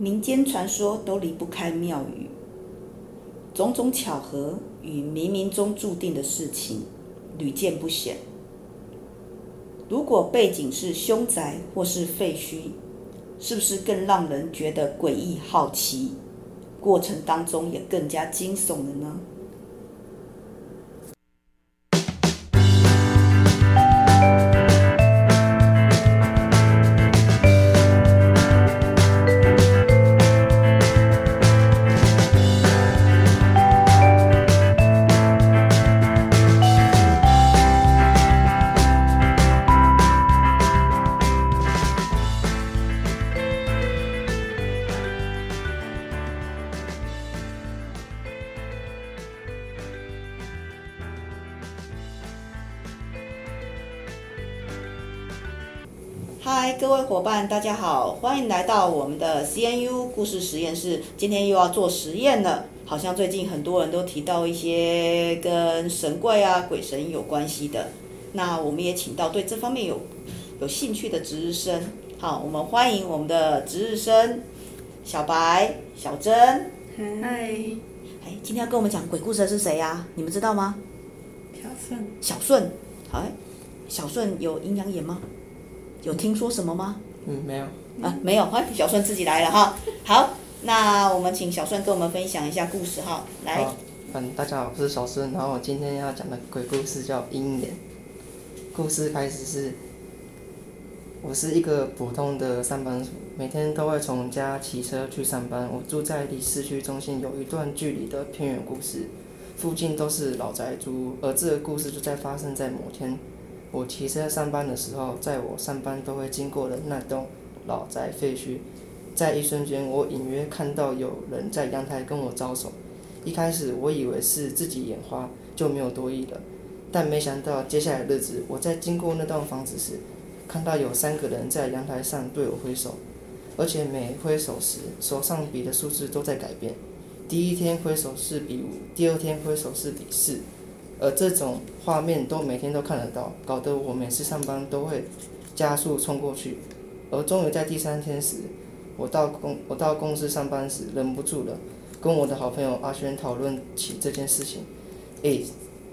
民间传说都离不开庙宇，种种巧合与冥冥中注定的事情屡见不鲜。如果背景是凶宅或是废墟，是不是更让人觉得诡异好奇？过程当中也更加惊悚了呢？各位伙伴，大家好，欢迎来到我们的 CNU 故事实验室。今天又要做实验了，好像最近很多人都提到一些跟神怪啊、鬼神有关系的。那我们也请到对这方面有有兴趣的值日生。好，我们欢迎我们的值日生小白、小珍。嗨。哎，今天要跟我们讲鬼故事的是谁呀、啊？你们知道吗？小顺。小顺，哎，小顺有阴阳眼吗？有听说什么吗？嗯，没有。啊，没有，哎小顺自己来了哈。好，那我们请小顺跟我们分享一下故事哈。来。嗯，大家好，我是小顺，然后我今天要讲的鬼故事叫《阴眼》。故事开始是，我是一个普通的上班族，每天都会从家骑车去上班。我住在离市区中心有一段距离的偏远故事，附近都是老宅租，而这个故事就在发生在某天。我骑车上班的时候，在我上班都会经过的那栋老宅废墟，在一瞬间，我隐约看到有人在阳台跟我招手。一开始我以为是自己眼花，就没有多意了。但没想到接下来的日子，我在经过那栋房子时，看到有三个人在阳台上对我挥手，而且每挥手时，手上比的数字都在改变。第一天挥手是比五，第二天挥手是比四。而这种画面都每天都看得到，搞得我每次上班都会加速冲过去。而终于在第三天时，我到公我到公司上班时，忍不住了，跟我的好朋友阿轩讨论起这件事情。诶，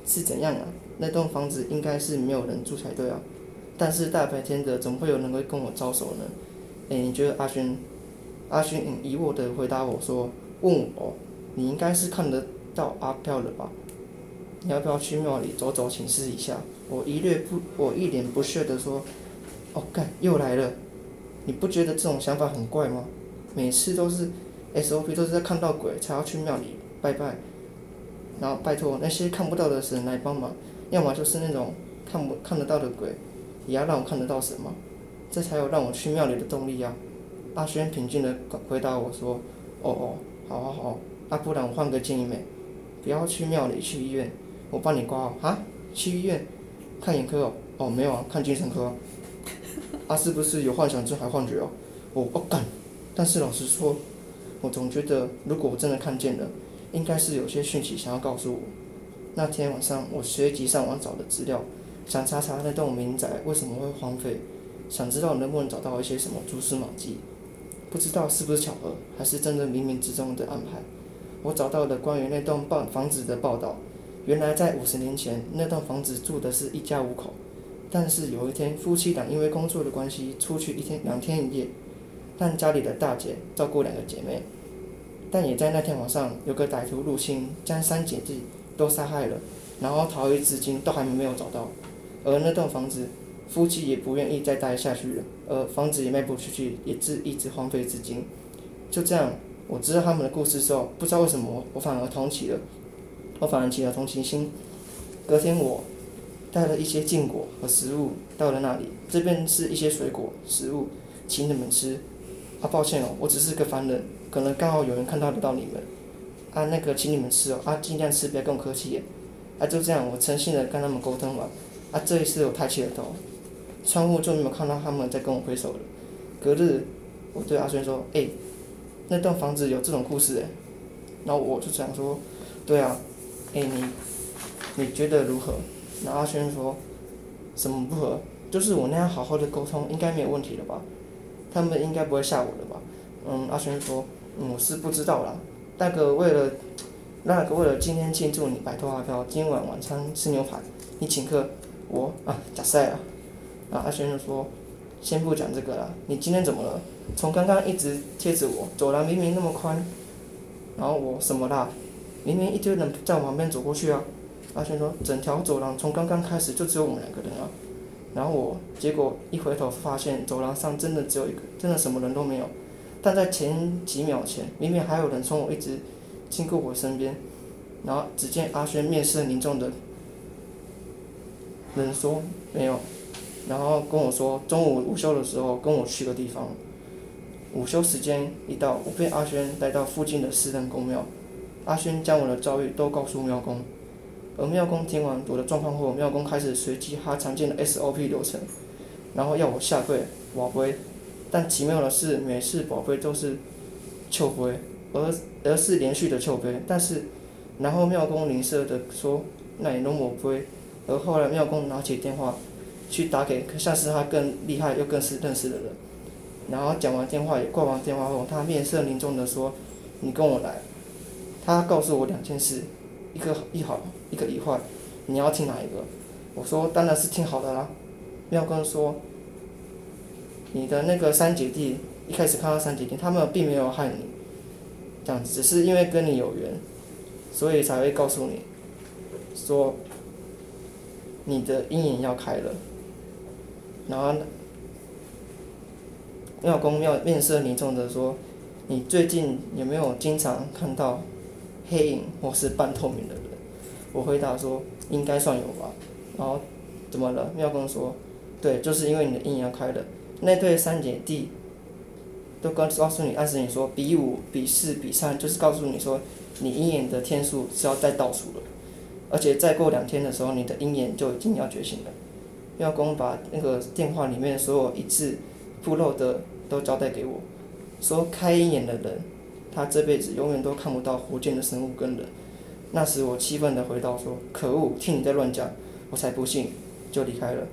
是怎样啊？那栋房子应该是没有人住才对啊，但是大白天的，怎么会有人会跟我招手呢？诶，你觉得阿轩？阿轩疑惑的回答我说：“问我，你应该是看得到阿飘了吧？”你要不要去庙里走走，请示一下？我一略不，我一脸不屑地说：“哦，干，又来了！你不觉得这种想法很怪吗？每次都是 SOP 都是在看到鬼才要去庙里拜拜，然后拜托那些看不到的神来帮忙，要么就是那种看不看得到的鬼，也要让我看得到神吗？这才有让我去庙里的动力呀！”阿轩平静地回答我说：“哦哦，好好好，那、不然我换个建议没？不要去庙里，去医院。”我帮你挂号啊？去医院看眼科哦？哦，没有啊，看精神科啊。啊，是不是有幻想症还幻觉哦？我我干，但是老实说，我总觉得如果我真的看见了，应该是有些讯息想要告诉我。那天晚上我随即上网找了资料，想查查那栋民宅为什么会荒废，想知道能不能找到一些什么蛛丝马迹。不知道是不是巧合，还是真的冥冥之中的安排。我找到了关于那栋房房子的报道。原来在五十年前，那栋房子住的是一家五口，但是有一天，夫妻俩因为工作的关系出去一天两天一夜，但家里的大姐照顾两个姐妹，但也在那天晚上，有个歹徒入侵，将三姐弟都杀害了，然后逃逸至今都还没有找到，而那栋房子，夫妻也不愿意再待下去了，而房子也卖不出去，也是一直荒废至今。就这样，我知道他们的故事之后，不知道为什么我反而同情了。我反而起了同情心。隔天，我带了一些禁果和食物到了那里。这边是一些水果、食物，请你们吃。啊，抱歉哦，我只是个凡人，可能刚好有人看到得到你们。啊，那个，请你们吃哦，啊，尽量吃，不要跟我客气。啊，就这样，我诚心的跟他们沟通完。啊，这一次我抬起了头，窗户就没有看到他们在跟我挥手了。隔日，我对阿轩说：“诶，那栋房子有这种故事诶。”然后我就想说：“对啊。”哎，你，你觉得如何？那阿轩说，什么不合？就是我那样好好的沟通，应该没有问题了吧？他们应该不会吓我的吧？嗯，阿轩说，嗯，我是不知道啦。那个为了，那个为了今天庆祝你摆脱阿飘，今晚晚餐吃牛排，你请客，我啊假赛了。啊，阿轩就说，先不讲这个了，你今天怎么了？从刚刚一直贴着我，走廊明明那么宽，然后我什么啦？明明一堆人在我旁边走过去啊。阿轩说，整条走廊从刚刚开始就只有我们两个人啊。然后我结果一回头发现走廊上真的只有一个，真的什么人都没有。但在前几秒前，明明还有人从我一直经过我身边。然后只见阿轩面色凝重的人说没有，然后跟我说中午午休的时候跟我去个地方。午休时间一到，我被阿轩带到附近的私人公庙。阿轩将我的遭遇都告诉庙公。而庙公听完我的状况后，庙公开始随机他常见的 SOP 流程，然后要我下跪、跋杯，但奇妙的是，每次宝贝都是臭杯，而而是连续的臭杯。但是，然后庙公灵色的说：“那你弄我杯。”而后来庙公拿起电话，去打给像是他更厉害又更是认识的人，然后讲完电话也挂完电话后，他面色凝重的说：“你跟我来。”他告诉我两件事。一个一好，一个一坏，你要听哪一个？我说当然是听好的啦。妙公说，你的那个三姐弟一开始看到三姐弟，他们并没有害你，这样子只是因为跟你有缘，所以才会告诉你，说你的阴影要开了。然后妙公妙面色凝重的说，你最近有没有经常看到？黑影或是半透明的人，我回答说应该算有吧。然后怎么了？妙公说，对，就是因为你的阴阳开了。那对三姐弟都告告诉你，暗示你说比五、比四、比三，就是告诉你说你阴眼的天数是要再倒数了。而且再过两天的时候，你的阴眼就已经要觉醒了。妙公把那个电话里面所有一次铺漏的都交代给我，说开阴眼的人。他这辈子永远都看不到活见的生物跟人。那时我气愤地回道说：“可恶，听你在乱讲，我才不信！”就离开了。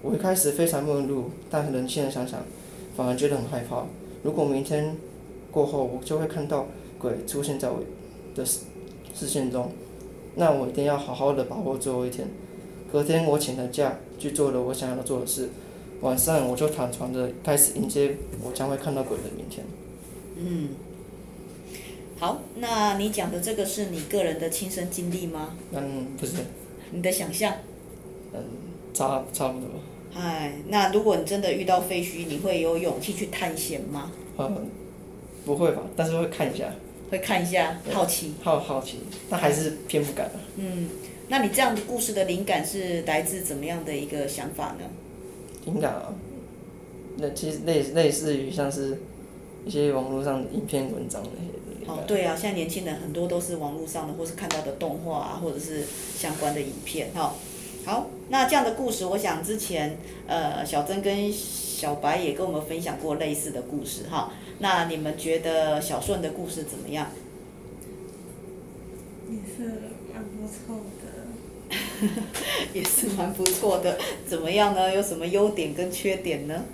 我一开始非常愤怒，但是冷静地想想，反而觉得很害怕。如果明天过后我就会看到鬼出现在我的视视线中，那我一定要好好的把握最后一天。隔天我请了假，去做了我想要做的事。晚上我就躺床的开始迎接我将会看到鬼的明天。嗯。好，那你讲的这个是你个人的亲身经历吗？嗯，不是。你的想象？嗯，差差不多。哎，那如果你真的遇到废墟，你会有勇气去探险吗？嗯，不会吧，但是会看一下。会看一下，好奇。好好奇，但还是偏不敢。嗯，那你这样的故事的灵感是来自怎么样的一个想法呢？灵感啊，那其实类类似于像是一些网络上的影片、文章那些。哦，对啊，现在年轻人很多都是网络上的，或是看到的动画啊，或者是相关的影片，哈、哦。好，那这样的故事，我想之前呃小珍跟小白也跟我们分享过类似的故事，哈、哦。那你们觉得小顺的故事怎么样？也是蛮不错的。也是蛮不错的，怎么样呢？有什么优点跟缺点呢？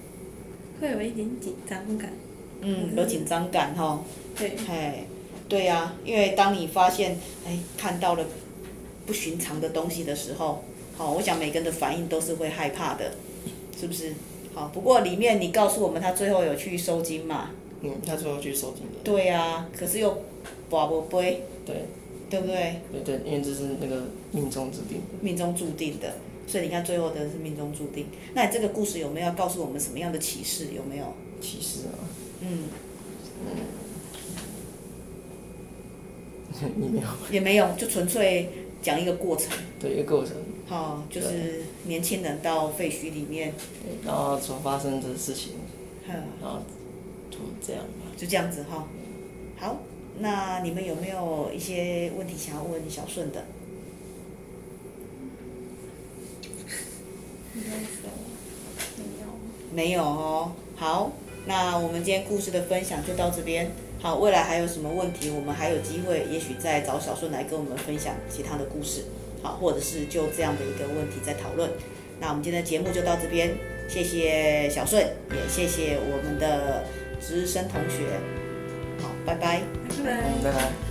会有一点紧张感。嗯，有紧张感哈。哦对，哎，对呀、啊，因为当你发现哎看到了不寻常的东西的时候，好，我想每个人的反应都是会害怕的，是不是？好，不过里面你告诉我们他最后有去收金嘛？嗯，他最后去收金的。对呀、啊，可是又跋不杯。对。对不对？对对，因为这是那个命中注定。命中注定的，所以你看最后的是命中注定。那你这个故事有没有要告诉我们什么样的启示？有没有？启示啊。嗯。嗯。也没有，也没有，就纯粹讲一个过程。对，一个过程。好，就是年轻人到废墟里面，然后所发生的事情，嗯，然后就这样吧。就这样子哈。好，那你们有没有一些问题想要问小顺的？没有。没有没有哦。好，那我们今天故事的分享就到这边。好，未来还有什么问题，我们还有机会，也许再找小顺来跟我们分享其他的故事，好，或者是就这样的一个问题再讨论。那我们今天的节目就到这边，谢谢小顺，也谢谢我们的值日生同学。好，拜拜。拜拜。拜拜。